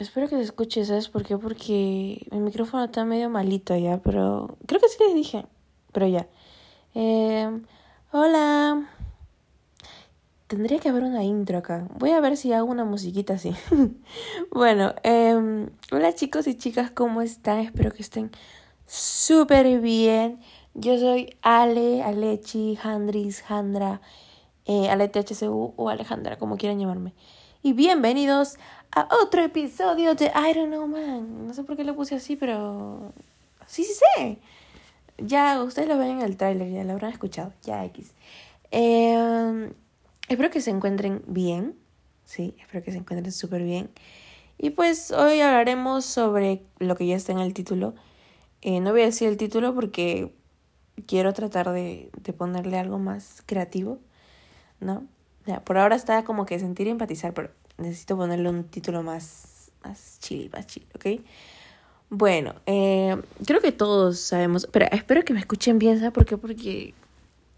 espero que se escuche, ¿sabes por qué? Porque mi micrófono está medio malito ya, pero creo que sí les dije, pero ya. Eh, hola. Tendría que haber una intro acá. Voy a ver si hago una musiquita así. bueno, eh, hola chicos y chicas, ¿cómo están? Espero que estén súper bien. Yo soy Ale, Alechi, Handris, Handra, eh, AleTHCU o Alejandra, como quieran llamarme. Y bienvenidos a otro episodio de I Don't Know Man. No sé por qué lo puse así, pero... Sí, sí sé. Ya, ustedes lo ven en el tráiler, ya lo habrán escuchado. Ya, X. Eh, espero que se encuentren bien. Sí, espero que se encuentren súper bien. Y pues hoy hablaremos sobre lo que ya está en el título. Eh, no voy a decir el título porque quiero tratar de, de ponerle algo más creativo, ¿no? Por ahora está como que sentir y empatizar, pero necesito ponerle un título más, más chill, más chill, ¿ok? Bueno, eh, creo que todos sabemos, pero espero que me escuchen bien, ¿sabes por qué? Porque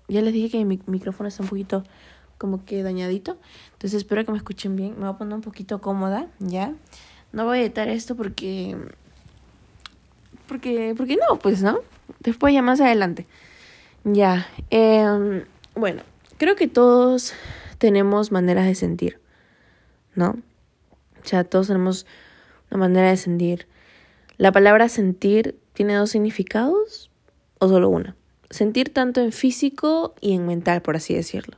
ya les dije que mi micrófono está un poquito como que dañadito, entonces espero que me escuchen bien, me voy a poner un poquito cómoda, ¿ya? No voy a editar esto porque... Porque, porque no, pues, ¿no? Después ya más adelante. Ya. Eh, bueno, creo que todos tenemos maneras de sentir, ¿no? O sea, todos tenemos una manera de sentir. La palabra sentir tiene dos significados o solo una. Sentir tanto en físico y en mental, por así decirlo.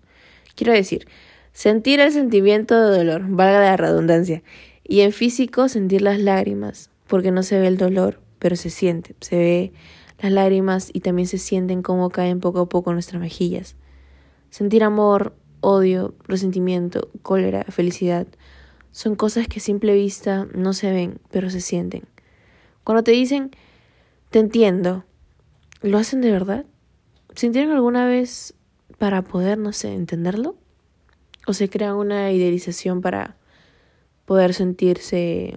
Quiero decir, sentir el sentimiento de dolor, valga la redundancia, y en físico sentir las lágrimas, porque no se ve el dolor, pero se siente, se ve las lágrimas y también se sienten como caen poco a poco nuestras mejillas. Sentir amor, odio, resentimiento, cólera, felicidad, son cosas que a simple vista no se ven, pero se sienten. Cuando te dicen, te entiendo, ¿lo hacen de verdad? ¿Sintieron alguna vez para poder, no sé, entenderlo? ¿O se crean una idealización para poder sentirse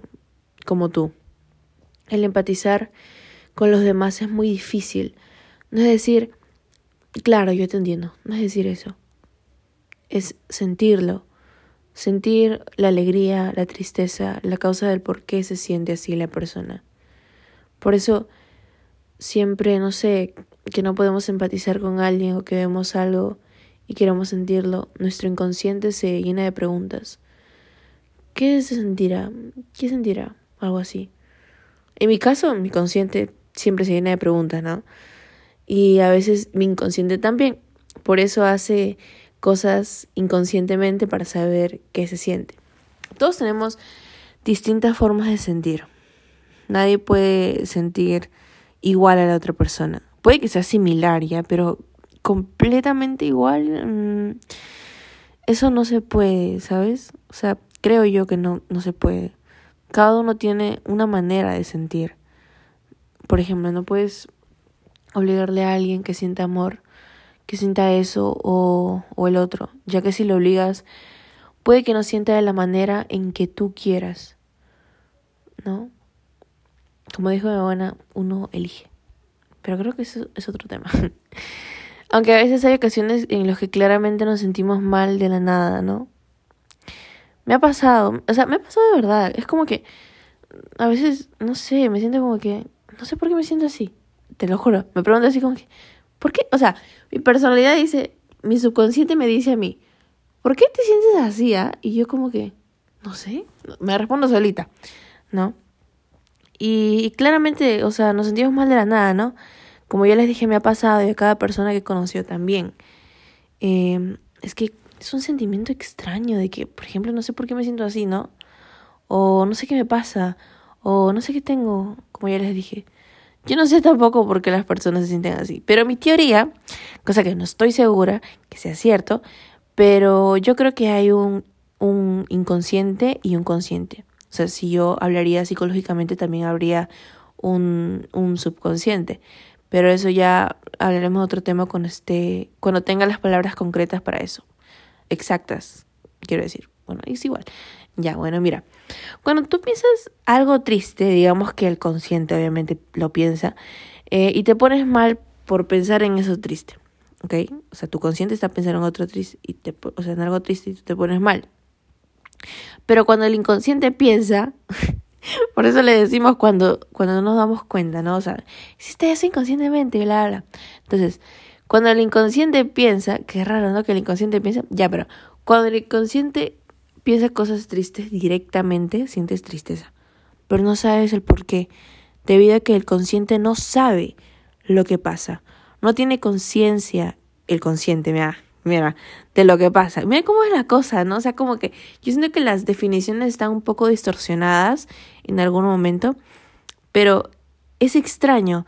como tú? El empatizar con los demás es muy difícil. No es decir, claro, yo te entiendo, no es decir eso. Es sentirlo, sentir la alegría, la tristeza, la causa del por qué se siente así la persona. Por eso siempre, no sé, que no podemos empatizar con alguien o que vemos algo y queremos sentirlo, nuestro inconsciente se llena de preguntas. ¿Qué se sentirá? ¿Qué sentirá? Algo así. En mi caso, mi consciente siempre se llena de preguntas, ¿no? Y a veces mi inconsciente también. Por eso hace cosas inconscientemente para saber qué se siente. Todos tenemos distintas formas de sentir. Nadie puede sentir igual a la otra persona. Puede que sea similar, ya, pero completamente igual. Mmm, eso no se puede, ¿sabes? O sea, creo yo que no, no se puede. Cada uno tiene una manera de sentir. Por ejemplo, no puedes obligarle a alguien que sienta amor, que sienta eso o, o el otro, ya que si lo obligas, puede que no sienta de la manera en que tú quieras, ¿no? Como dijo mi abuela, uno elige. Pero creo que eso es otro tema. Aunque a veces hay ocasiones en las que claramente nos sentimos mal de la nada, ¿no? Me ha pasado, o sea, me ha pasado de verdad. Es como que a veces, no sé, me siento como que no sé por qué me siento así. Te lo juro. Me pregunto así como que, ¿por qué? O sea, mi personalidad dice, mi subconsciente me dice a mí, ¿por qué te sientes así? Ah? Y yo como que, no sé, me respondo solita, ¿no? Y, claramente, o sea, nos sentimos mal de la nada, ¿no? Como ya les dije, me ha pasado y a cada persona que conoció también. Eh, es que es un sentimiento extraño de que, por ejemplo, no sé por qué me siento así, ¿no? O no sé qué me pasa o no sé qué tengo, como ya les dije. Yo no sé tampoco por qué las personas se sienten así, pero mi teoría, cosa que no estoy segura que sea cierto, pero yo creo que hay un, un inconsciente y un consciente. O sea, si yo hablaría psicológicamente, también habría un, un subconsciente. Pero eso ya hablaremos de otro tema cuando, esté, cuando tenga las palabras concretas para eso. Exactas, quiero decir. Bueno, es igual. Ya, bueno, mira. Cuando tú piensas algo triste, digamos que el consciente obviamente lo piensa, eh, y te pones mal por pensar en eso triste, ¿ok? O sea, tu consciente está pensando en otro triste, y te, o sea, en algo triste y tú te pones mal. Pero cuando el inconsciente piensa, Por eso le decimos cuando, cuando no nos damos cuenta, ¿no? O sea, hiciste eso inconscientemente, bla, bla. Entonces, cuando el inconsciente piensa, que es raro, ¿no? Que el inconsciente piensa, ya, pero cuando el inconsciente piensa cosas tristes directamente, sientes tristeza, pero no sabes el por qué, debido a que el consciente no sabe lo que pasa, no tiene conciencia, el consciente, mira, mira, de lo que pasa. Mira cómo es la cosa, ¿no? O sea, como que yo siento que las definiciones están un poco distorsionadas en algún momento, pero es extraño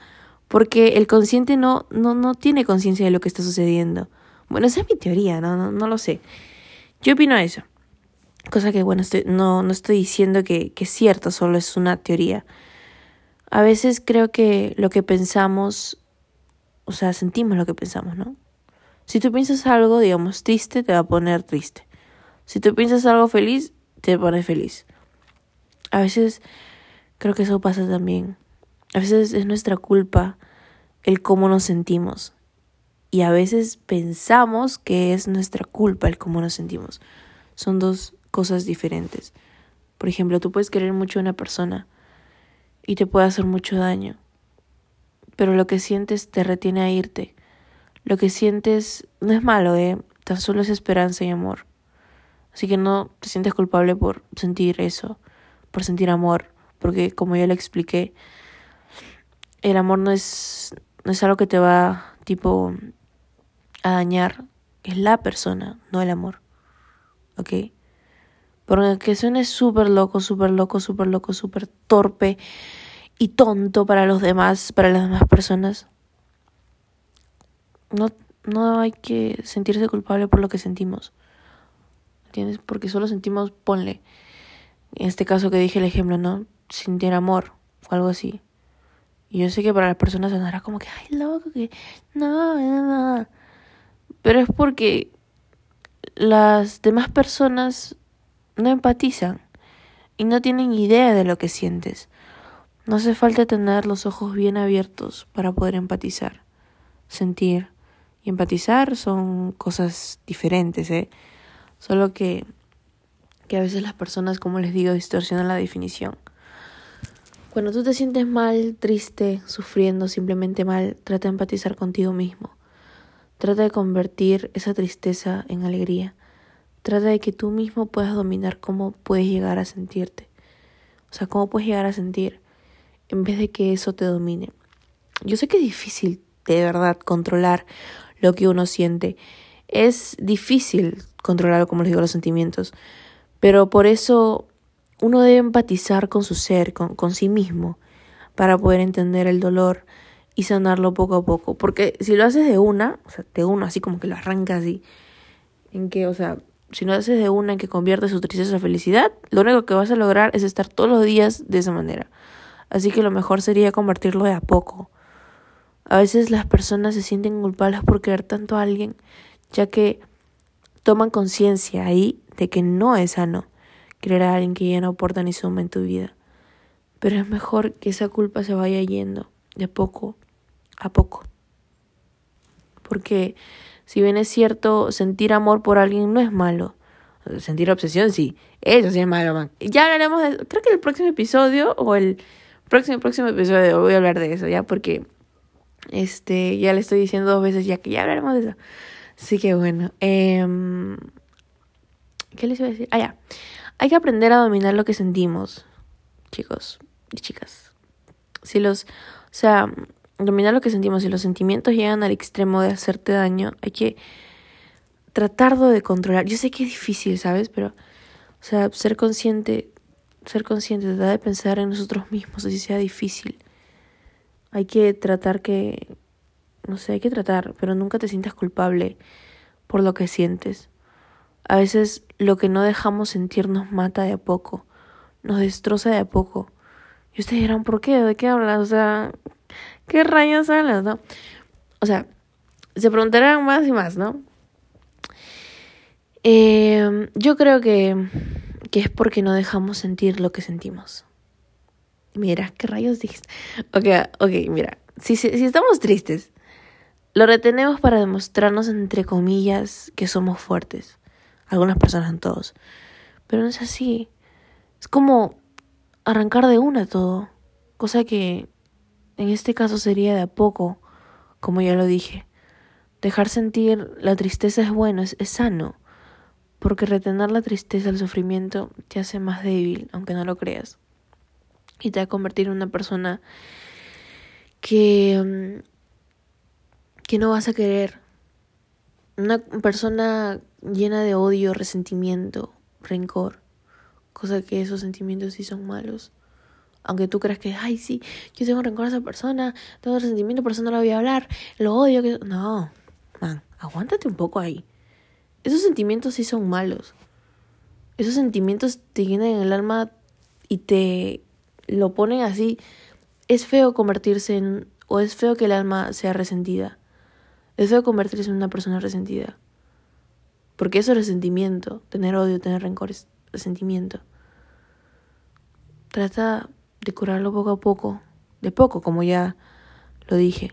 porque el consciente no, no, no tiene conciencia de lo que está sucediendo. Bueno, esa es mi teoría, no, no, no lo sé. Yo opino eso. Cosa que, bueno, estoy, no, no estoy diciendo que, que es cierto, solo es una teoría. A veces creo que lo que pensamos, o sea, sentimos lo que pensamos, ¿no? Si tú piensas algo, digamos, triste, te va a poner triste. Si tú piensas algo feliz, te pone feliz. A veces creo que eso pasa también. A veces es nuestra culpa el cómo nos sentimos. Y a veces pensamos que es nuestra culpa el cómo nos sentimos. Son dos cosas diferentes. Por ejemplo, tú puedes querer mucho a una persona y te puede hacer mucho daño. Pero lo que sientes te retiene a irte. Lo que sientes no es malo, ¿eh? Tan solo es esperanza y amor. Así que no te sientes culpable por sentir eso, por sentir amor, porque como ya le expliqué, el amor no es, no es algo que te va tipo a dañar, es la persona, no el amor. ¿Ok? Porque suene súper loco, súper loco, súper loco, súper torpe y tonto para los demás, para las demás personas. No, no hay que sentirse culpable por lo que sentimos. ¿Entiendes? Porque solo sentimos, ponle. En este caso que dije el ejemplo, ¿no? Sentir amor o algo así. Y yo sé que para las personas sonará como que, ay, loco, que no, no, no. Pero es porque las demás personas no empatizan y no tienen idea de lo que sientes. No hace falta tener los ojos bien abiertos para poder empatizar, sentir y empatizar son cosas diferentes, ¿eh? Solo que, que a veces las personas, como les digo, distorsionan la definición. Cuando tú te sientes mal, triste, sufriendo, simplemente mal, trata de empatizar contigo mismo. Trata de convertir esa tristeza en alegría. Trata de que tú mismo puedas dominar cómo puedes llegar a sentirte. O sea, cómo puedes llegar a sentir en vez de que eso te domine. Yo sé que es difícil, de verdad, controlar lo que uno siente. Es difícil controlar, como les digo, los sentimientos. Pero por eso uno debe empatizar con su ser, con, con sí mismo, para poder entender el dolor y sanarlo poco a poco. Porque si lo haces de una, o sea, de uno, así como que lo arrancas así, en que, o sea, si no haces de una en que conviertes su tristeza a felicidad, lo único que vas a lograr es estar todos los días de esa manera. Así que lo mejor sería convertirlo de a poco. A veces las personas se sienten culpables por querer tanto a alguien, ya que toman conciencia ahí de que no es sano querer a alguien que ya no aporta ni suma en tu vida. Pero es mejor que esa culpa se vaya yendo de poco a poco. Porque si bien es cierto, sentir amor por alguien no es malo. Sentir obsesión sí, eso sí es malo, man. Ya hablaremos de creo que el próximo episodio o el próximo próximo episodio voy a hablar de eso, ya porque este ya le estoy diciendo dos veces ya que ya hablaremos de eso. Así que bueno, eh, ¿qué les iba a decir? Ah, ya. Hay que aprender a dominar lo que sentimos, chicos y chicas. Si los, o sea, dominar lo que sentimos. Si los sentimientos llegan al extremo de hacerte daño, hay que tratarlo de controlar. Yo sé que es difícil, ¿sabes? Pero, o sea, ser consciente, ser consciente, tratar de pensar en nosotros mismos, así sea difícil. Hay que tratar que, no sé, hay que tratar, pero nunca te sientas culpable por lo que sientes. A veces lo que no dejamos sentir nos mata de a poco, nos destroza de a poco. Y ustedes dirán, ¿por qué? ¿De qué hablas? O sea, ¿Qué rayos hablas, no? O sea, se preguntarán más y más, ¿no? Eh, yo creo que, que es porque no dejamos sentir lo que sentimos. Mira, ¿qué rayos dijiste? Ok, ok, mira. Si, si, si estamos tristes, lo retenemos para demostrarnos, entre comillas, que somos fuertes. Algunas personas, no todos. Pero no es así. Es como arrancar de una todo, cosa que en este caso sería de a poco, como ya lo dije. Dejar sentir la tristeza es bueno, es, sano, porque retener la tristeza, el sufrimiento, te hace más débil, aunque no lo creas, y te va a convertir en una persona que, mm, que no vas a querer, una persona llena de odio, resentimiento, rencor, cosa que esos sentimientos sí son malos. Aunque tú creas que, ay, sí, yo tengo rencor a esa persona, tengo resentimiento, por eso no la voy a hablar, lo odio. Que... No, man, aguántate un poco ahí. Esos sentimientos sí son malos. Esos sentimientos te llenan el alma y te lo ponen así. Es feo convertirse en, o es feo que el alma sea resentida. Es feo convertirse en una persona resentida. Porque eso es resentimiento. Tener odio, tener rencor es resentimiento. Trata de curarlo poco a poco, de poco, como ya lo dije.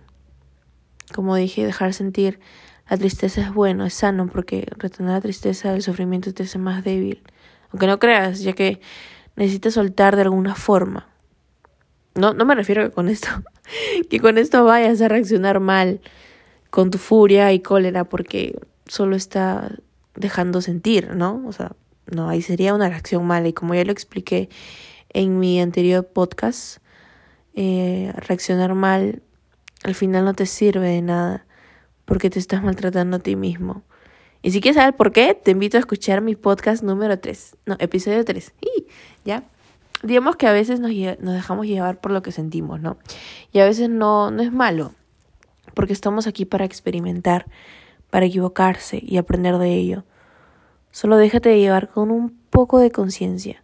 Como dije, dejar sentir la tristeza es bueno, es sano, porque retener la tristeza, el sufrimiento te hace más débil. Aunque no creas, ya que necesitas soltar de alguna forma. No, no me refiero que con esto, que con esto vayas a reaccionar mal con tu furia y cólera, porque solo está dejando sentir, ¿no? O sea, no, ahí sería una reacción mala. Y como ya lo expliqué en mi anterior podcast, eh, reaccionar mal al final no te sirve de nada porque te estás maltratando a ti mismo. Y si quieres saber por qué, te invito a escuchar mi podcast número 3, no, episodio 3. Y ya, digamos que a veces nos, dejamos llevar por lo que sentimos, ¿no? Y a veces no, no es malo, porque estamos aquí para experimentar, para equivocarse y aprender de ello. Solo déjate llevar con un poco de conciencia.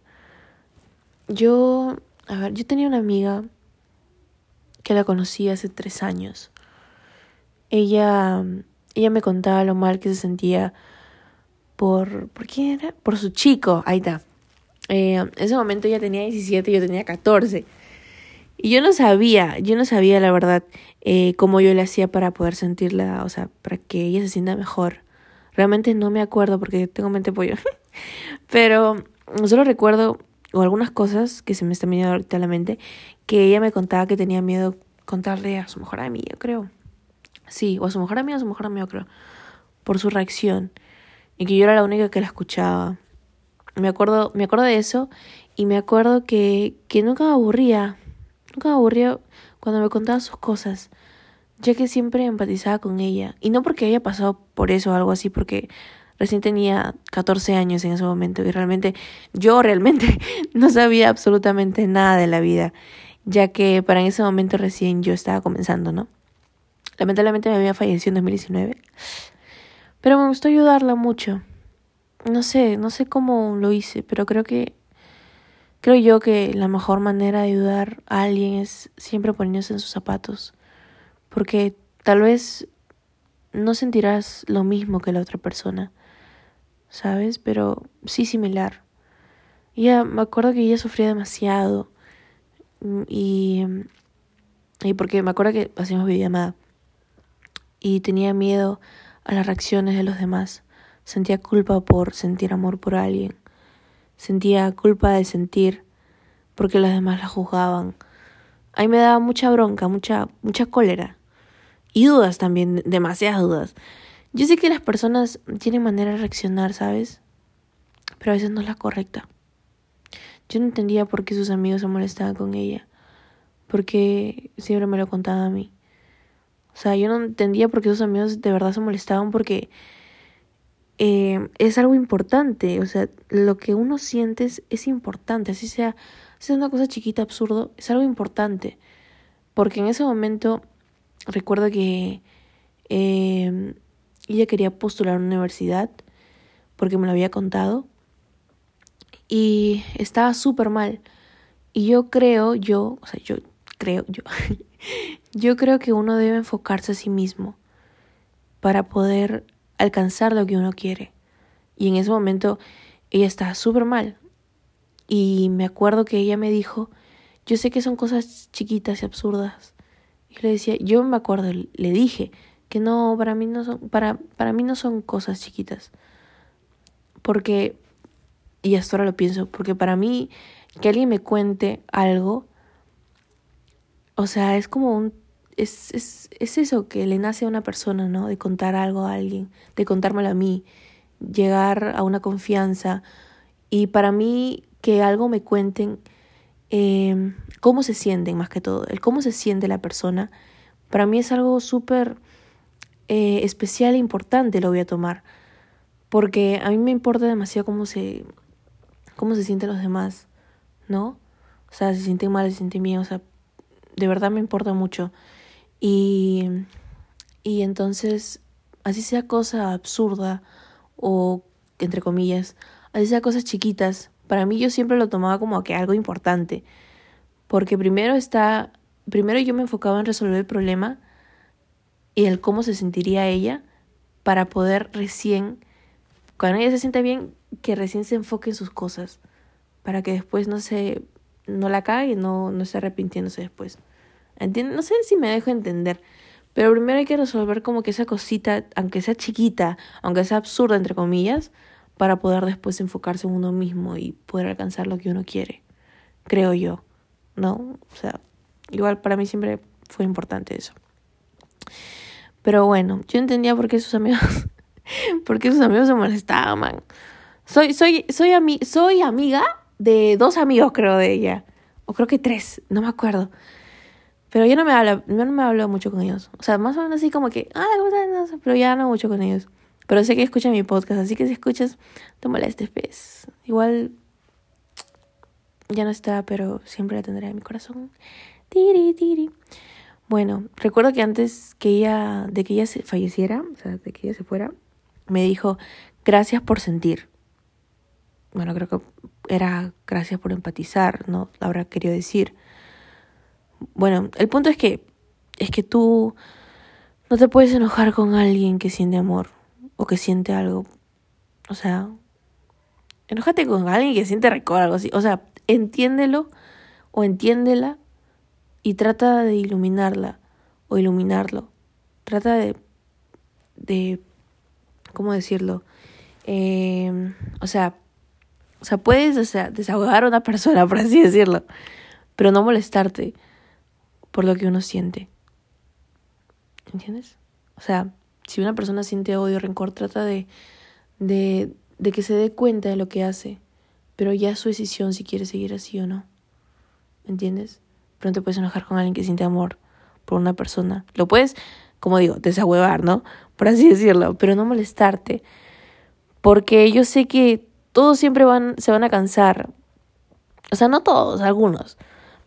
Yo, a ver, yo tenía una amiga que la conocí hace tres años. Ella, ella me contaba lo mal que se sentía por, ¿por quién era? Por su chico, ahí está. Eh, en ese momento ella tenía 17 y yo tenía 14. Y yo no sabía, yo no sabía la verdad eh, cómo yo le hacía para poder sentirla, o sea, para que ella se sienta mejor. Realmente no me acuerdo porque tengo mente pollo. Pero solo recuerdo o algunas cosas que se me están viniendo ahorita a la mente, que ella me contaba que tenía miedo contarle a su mejor amigo, creo. Sí, o a su mejor amigo, a su mejor amigo, creo. Por su reacción. Y que yo era la única que la escuchaba. Me acuerdo, me acuerdo de eso y me acuerdo que, que nunca me aburría. Nunca me aburría cuando me contaba sus cosas. Ya que siempre empatizaba con ella. Y no porque haya pasado por eso o algo así, porque Recién tenía 14 años en ese momento y realmente yo realmente no sabía absolutamente nada de la vida, ya que para ese momento recién yo estaba comenzando, ¿no? Lamentablemente me había fallecido en 2019, pero me gustó ayudarla mucho. No sé, no sé cómo lo hice, pero creo que creo yo que la mejor manera de ayudar a alguien es siempre poniéndose en sus zapatos, porque tal vez no sentirás lo mismo que la otra persona ¿sabes? Pero sí similar. Ya me acuerdo que ella sufría demasiado. Y, y porque me acuerdo que hacíamos videollamada. Y tenía miedo a las reacciones de los demás. Sentía culpa por sentir amor por alguien. Sentía culpa de sentir porque los demás la juzgaban. Ahí me daba mucha bronca, mucha, mucha cólera. Y dudas también, demasiadas dudas. Yo sé que las personas tienen manera de reaccionar, ¿sabes? Pero a veces no es la correcta. Yo no entendía por qué sus amigos se molestaban con ella. Porque siempre me lo contaba a mí. O sea, yo no entendía por qué sus amigos de verdad se molestaban porque eh, es algo importante. O sea, lo que uno siente es, importante. Así sea, sea una cosa chiquita, absurdo, es algo importante. Porque en ese momento recuerdo que eh, ella quería postular a una universidad porque me lo había contado y estaba súper mal. Y yo creo, yo, o sea, yo creo, yo, yo creo que uno debe enfocarse a sí mismo para poder alcanzar lo que uno quiere. Y en ese momento ella estaba súper mal. Y me acuerdo que ella me dijo, yo sé que son cosas chiquitas y absurdas. Y le decía, yo me acuerdo, le dije, que no, para mí no son, para, para mí no son cosas chiquitas. Porque, y hasta ahora lo pienso, porque para mí que alguien me cuente algo, o sea, es como un... Es, es, es eso que le nace a una persona, ¿no? De contar algo a alguien, de contármelo a mí, llegar a una confianza. Y para mí, que algo me cuenten eh, cómo se sienten más que todo, el cómo se siente la persona, para mí es algo súper eh, especial e importante, lo voy a tomar. Porque a mí me importa demasiado cómo se, cómo se sienten los demás, ¿no? O sea, se sienten mal, se sienten bien, o sea, de verdad me importa mucho. Y, y entonces, así sea cosa absurda o, entre comillas, así sea cosas chiquitas, para mí yo siempre lo tomaba como que algo importante. Porque primero está, primero yo me enfocaba en resolver el problema y el cómo se sentiría ella para poder recién, cuando ella se sienta bien, que recién se enfoque en sus cosas, para que después no se, no la cague y no, no esté arrepintiéndose después. ¿Entiendes? No sé si me dejo entender, pero primero hay que resolver como que esa cosita, aunque sea chiquita, aunque sea absurda, entre comillas, para poder después enfocarse en uno mismo y poder alcanzar lo que uno quiere, creo yo, ¿no? O sea, igual para mí siempre fue importante eso. Pero bueno, yo entendía por qué sus amigos, por qué sus amigos se molestaban. Soy, soy, soy, ami soy amiga de dos amigos, creo, de ella. O creo que tres, no me acuerdo. Pero yo no me hablo, no me hablo mucho con ellos. O sea, más o menos así como que, ah, ¿cómo Pero ya no mucho con ellos. Pero sé que escuchan mi podcast, así que si escuchas, te molestes, pues. Igual ya no está, pero siempre la tendré en mi corazón. Tiri, tiri. Bueno, recuerdo que antes que ella, de que ella se falleciera, o sea, de que ella se fuera, me dijo, gracias por sentir. Bueno, creo que era gracias por empatizar, ¿no? Habrá querido decir. Bueno, el punto es que, es que tú no te puedes enojar con alguien que siente amor o que siente algo. O sea, enójate con alguien que siente rencor, algo así. O sea, entiéndelo o entiéndela y trata de iluminarla o iluminarlo. Trata de, de ¿cómo decirlo? Eh, o sea, o sea, puedes desahogar a una persona, por así decirlo, pero no molestarte por lo que uno siente. ¿Entiendes? O sea, si una persona siente odio, rencor, trata de, de, de que se dé cuenta de lo que hace, pero ya es su decisión si quiere seguir así o no. ¿Entiendes? No te puedes enojar con alguien que siente amor por una persona. Lo puedes, como digo, desahuevar, ¿no? Por así decirlo, pero no molestarte. Porque yo sé que todos siempre van, se van a cansar. O sea, no todos, algunos.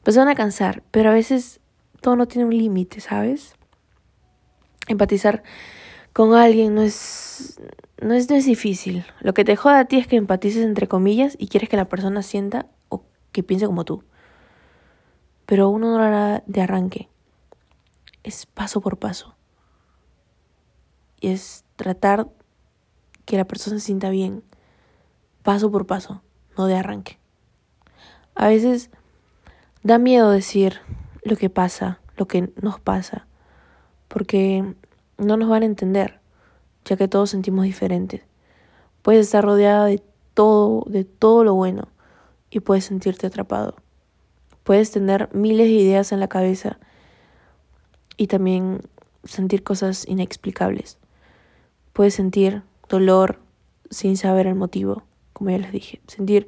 Pues se van a cansar, pero a veces todo no tiene un límite, ¿sabes? Empatizar con alguien no es, no es, no es difícil. Lo que te joda a ti es que empatices entre comillas y quieres que la persona sienta o que piense como tú pero uno no hará de arranque. Es paso por paso. Y es tratar que la persona se sienta bien, paso por paso, no de arranque. A veces da miedo decir lo que pasa, lo que nos pasa, porque no nos van a entender, ya que todos sentimos diferentes. Puedes estar rodeada de todo, de todo lo bueno, y puedes sentirte atrapado. Puedes tener miles de ideas en la cabeza y también sentir cosas inexplicables. Puedes sentir dolor sin saber el motivo, como ya les dije. Sentir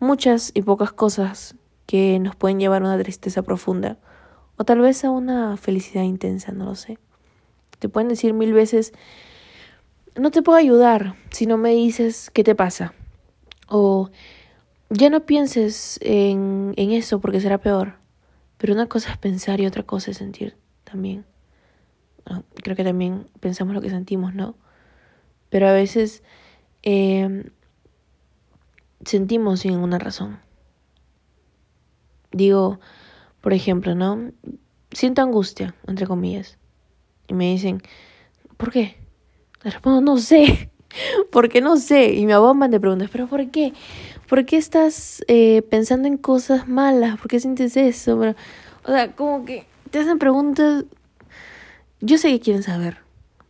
muchas y pocas cosas que nos pueden llevar a una tristeza profunda o tal vez a una felicidad intensa, no lo sé. Te pueden decir mil veces, no te puedo ayudar si no me dices qué te pasa. O ya no pienses en, en eso porque será peor. Pero una cosa es pensar y otra cosa es sentir también. creo que también pensamos lo que sentimos, ¿no? Pero a veces eh, sentimos sin ninguna razón. Digo, por ejemplo, ¿no? Siento angustia, entre comillas. Y me dicen, ¿por qué? Le respondo, no sé. porque no sé. Y me abomban de preguntas, ¿pero por qué? ¿Por qué estás eh, pensando en cosas malas? ¿Por qué sientes eso? o sea, como que te hacen preguntas. Yo sé que quieren saber,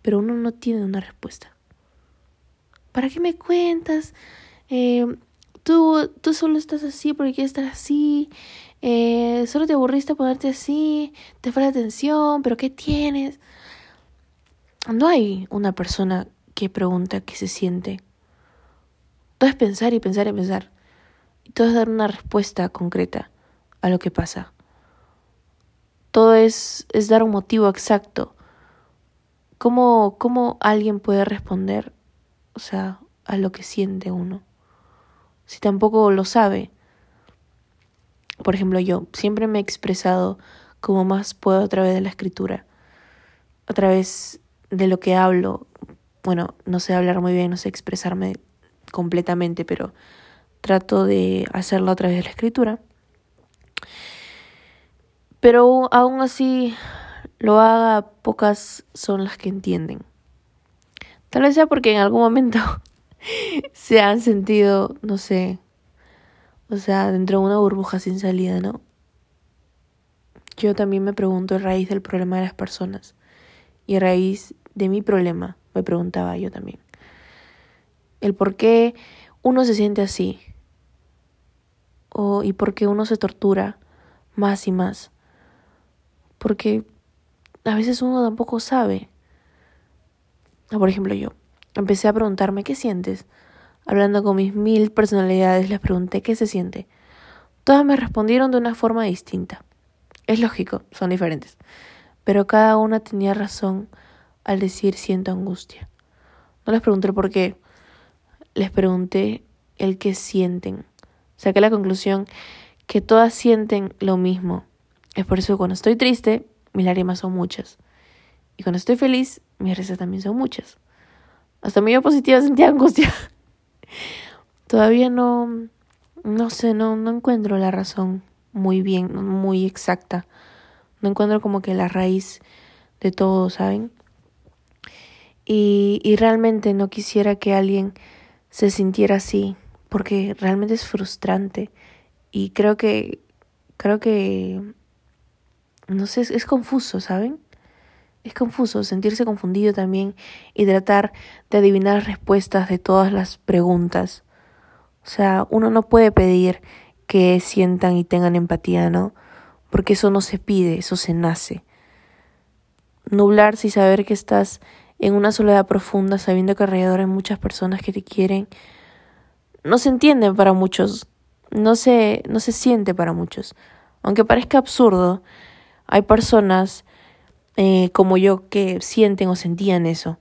pero uno no tiene una respuesta. ¿Para qué me cuentas? Eh, tú, tú solo estás así porque quieres estar así, eh, solo te aburriste ponerte así, te falta atención, pero ¿qué tienes? No hay una persona que pregunta qué se siente. Todo es pensar y pensar y pensar. Y todo es dar una respuesta concreta a lo que pasa. Todo es, es dar un motivo exacto. ¿Cómo, ¿Cómo alguien puede responder, o sea, a lo que siente uno? Si tampoco lo sabe. Por ejemplo, yo siempre me he expresado como más puedo a través de la escritura, a través de lo que hablo. Bueno, no sé hablar muy bien, no sé expresarme completamente, pero trato de hacerlo a través de la escritura. Pero aún así lo haga, pocas son las que entienden. Tal vez sea porque en algún momento se han sentido, no sé, o sea, dentro de una burbuja sin salida, ¿no? Yo también me pregunto a raíz del problema de las personas y a raíz de mi problema, me preguntaba yo también. El por qué uno se siente así o y por qué uno se tortura más y más. Porque a veces uno tampoco sabe. Por ejemplo, yo empecé a preguntarme, ¿qué sientes? Hablando con mis mil personalidades, les pregunté qué se siente. Todas me respondieron de una forma distinta. Es lógico, son diferentes. Pero cada una tenía razón al decir siento angustia. No les pregunté por qué, les pregunté el qué sienten. Saqué la conclusión que todas sienten lo mismo. Es por eso que cuando estoy triste, mis lágrimas son muchas. Y cuando estoy feliz, mis risas también son muchas. Hasta mi yo positiva sentía angustia. Todavía no, no sé, no, no encuentro la razón muy bien, muy exacta. No encuentro como que la raíz de todo, ¿saben? Y, y realmente no quisiera que alguien se sintiera así, porque realmente es frustrante. Y creo que, creo que, no sé, es confuso, ¿saben? Es confuso sentirse confundido también y tratar de adivinar respuestas de todas las preguntas. O sea, uno no puede pedir que sientan y tengan empatía, ¿no? Porque eso no se pide, eso se nace. Nublarse y saber que estás en una soledad profunda, sabiendo que alrededor hay muchas personas que te quieren, no se entiende para muchos, no se, no se siente para muchos. Aunque parezca absurdo, hay personas eh, como yo que sienten o sentían eso.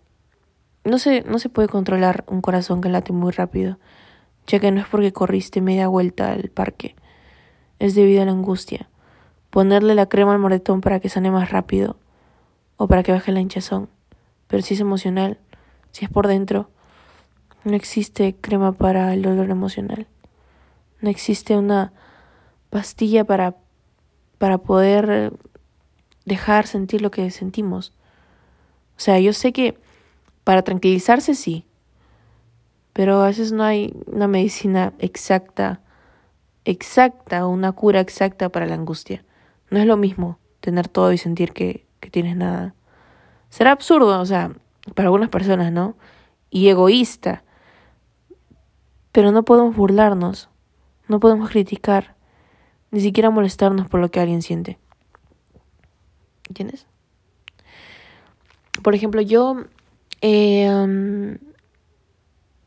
No se, no se puede controlar un corazón que late muy rápido, ya que no es porque corriste media vuelta al parque, es debido a la angustia. Ponerle la crema al moretón para que sane más rápido o para que baje la hinchazón. Pero si es emocional, si es por dentro, no existe crema para el dolor emocional. No existe una pastilla para, para poder dejar sentir lo que sentimos. O sea, yo sé que para tranquilizarse sí, pero a veces no hay una medicina exacta, exacta una cura exacta para la angustia. No es lo mismo tener todo y sentir que, que tienes nada. Será absurdo, o sea, para algunas personas, ¿no? Y egoísta. Pero no podemos burlarnos, no podemos criticar, ni siquiera molestarnos por lo que alguien siente. ¿Entiendes? Por ejemplo, yo. Eh,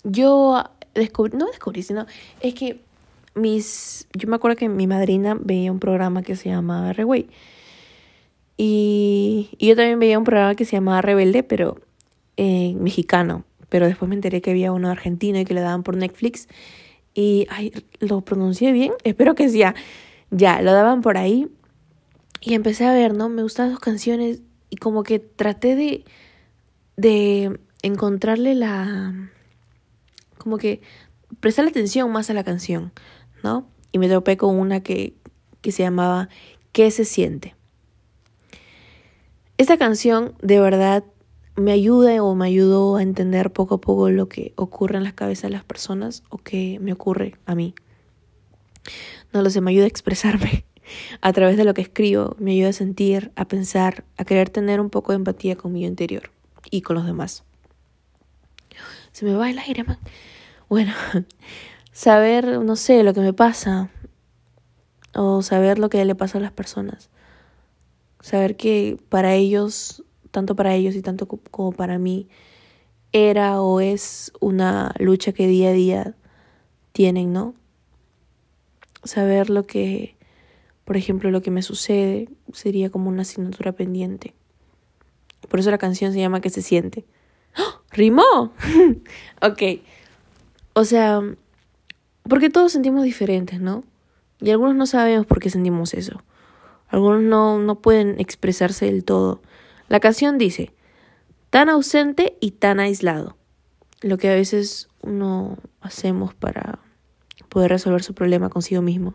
yo descubrí. No descubrí, sino. Es que mis. Yo me acuerdo que mi madrina veía un programa que se llamaba Reway. Y, yo también veía un programa que se llamaba Rebelde, pero eh, mexicano. Pero después me enteré que había uno argentino y que le daban por Netflix. Y, ay, ¿lo pronuncié bien? Espero que sí. Ya, ya, lo daban por ahí. Y empecé a ver, ¿no? Me gustaban sus canciones y como que traté de, de encontrarle la... como que prestarle atención más a la canción, ¿no? Y me topé con una que, que se llamaba ¿Qué se siente? Esta canción de verdad me ayuda o me ayudó a entender poco a poco lo que ocurre en las cabezas de las personas o que me ocurre a mí. No lo sé, me ayuda a expresarme a través de lo que escribo me ayuda a sentir, a pensar, a querer tener un poco de empatía con mi interior y con los demás. Se me va el aire, man. Bueno, saber, no sé, lo que me pasa, o saber lo que le pasa a las personas. Saber que para ellos, tanto para ellos y tanto como para mí, era o es una lucha que día a día tienen, ¿no? Saber lo que, por ejemplo, lo que me sucede sería como una asignatura pendiente. Por eso la canción se llama ¿Qué se siente? ¡Oh! ¡Rimó! ok. O sea, porque todos sentimos diferentes, ¿no? Y algunos no sabemos por qué sentimos eso. Algunos no, no pueden expresarse del todo. La canción dice, tan ausente y tan aislado. Lo que a veces uno hacemos para poder resolver su problema consigo mismo.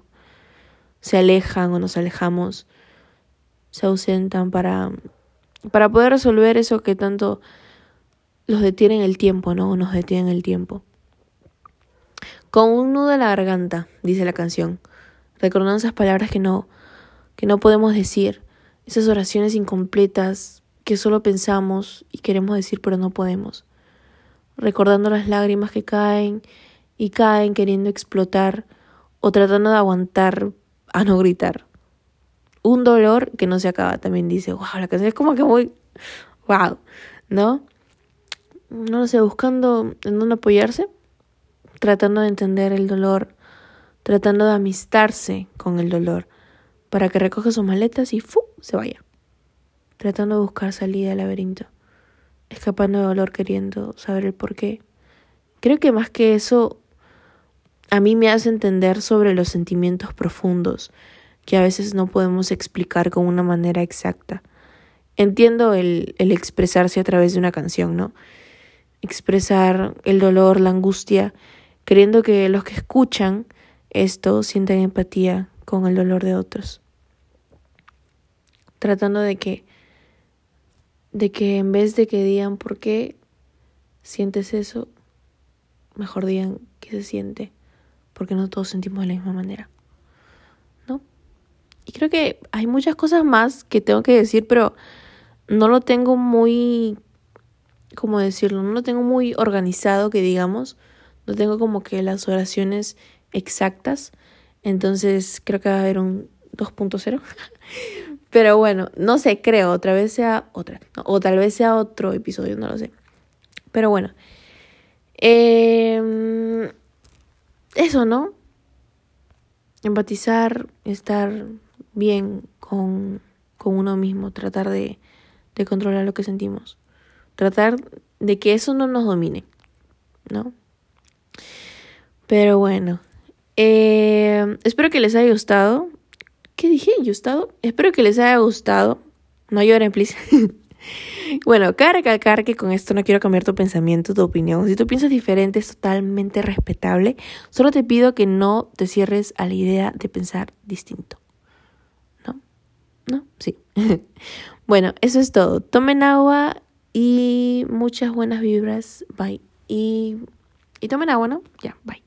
Se alejan o nos alejamos, se ausentan para, para poder resolver eso que tanto los detiene en el tiempo, ¿no? Nos detiene en el tiempo. Con un nudo en la garganta, dice la canción, recordando esas palabras que no, que no podemos decir, esas oraciones incompletas que solo pensamos y queremos decir pero no podemos, recordando las lágrimas que caen y caen queriendo explotar o tratando de aguantar a no gritar. Un dolor que no se acaba, también dice, wow, la canción es como que muy, wow, ¿no? No lo sé, buscando en dónde apoyarse tratando de entender el dolor, tratando de amistarse con el dolor, para que recoja sus maletas y ¡fu! se vaya. Tratando de buscar salida del laberinto, escapando de dolor queriendo saber el por qué. Creo que más que eso, a mí me hace entender sobre los sentimientos profundos que a veces no podemos explicar con una manera exacta. Entiendo el, el expresarse a través de una canción, ¿no? Expresar el dolor, la angustia, queriendo que los que escuchan esto sientan empatía con el dolor de otros. Tratando de que de que en vez de que digan por qué sientes eso, mejor digan qué se siente, porque no todos sentimos de la misma manera. ¿No? Y creo que hay muchas cosas más que tengo que decir, pero no lo tengo muy ¿cómo decirlo? No lo tengo muy organizado, que digamos. No tengo como que las oraciones exactas. Entonces creo que va a haber un 2.0. Pero bueno, no sé, creo, otra vez sea otra. O tal vez sea otro episodio, no lo sé. Pero bueno. Em, eso, ¿no? Empatizar, estar bien con, con uno mismo, tratar de, de controlar lo que sentimos. Tratar de que eso no nos domine, ¿no? Pero bueno, eh, espero que les haya gustado. ¿Qué dije? ¿Gustado? Espero que les haya gustado. No lloren, please. bueno, cabe recalcar que con esto no quiero cambiar tu pensamiento, tu opinión. Si tú piensas diferente, es totalmente respetable. Solo te pido que no te cierres a la idea de pensar distinto. ¿No? ¿No? Sí. bueno, eso es todo. Tomen agua y muchas buenas vibras. Bye. Y, y tomen agua, ¿no? Ya, bye.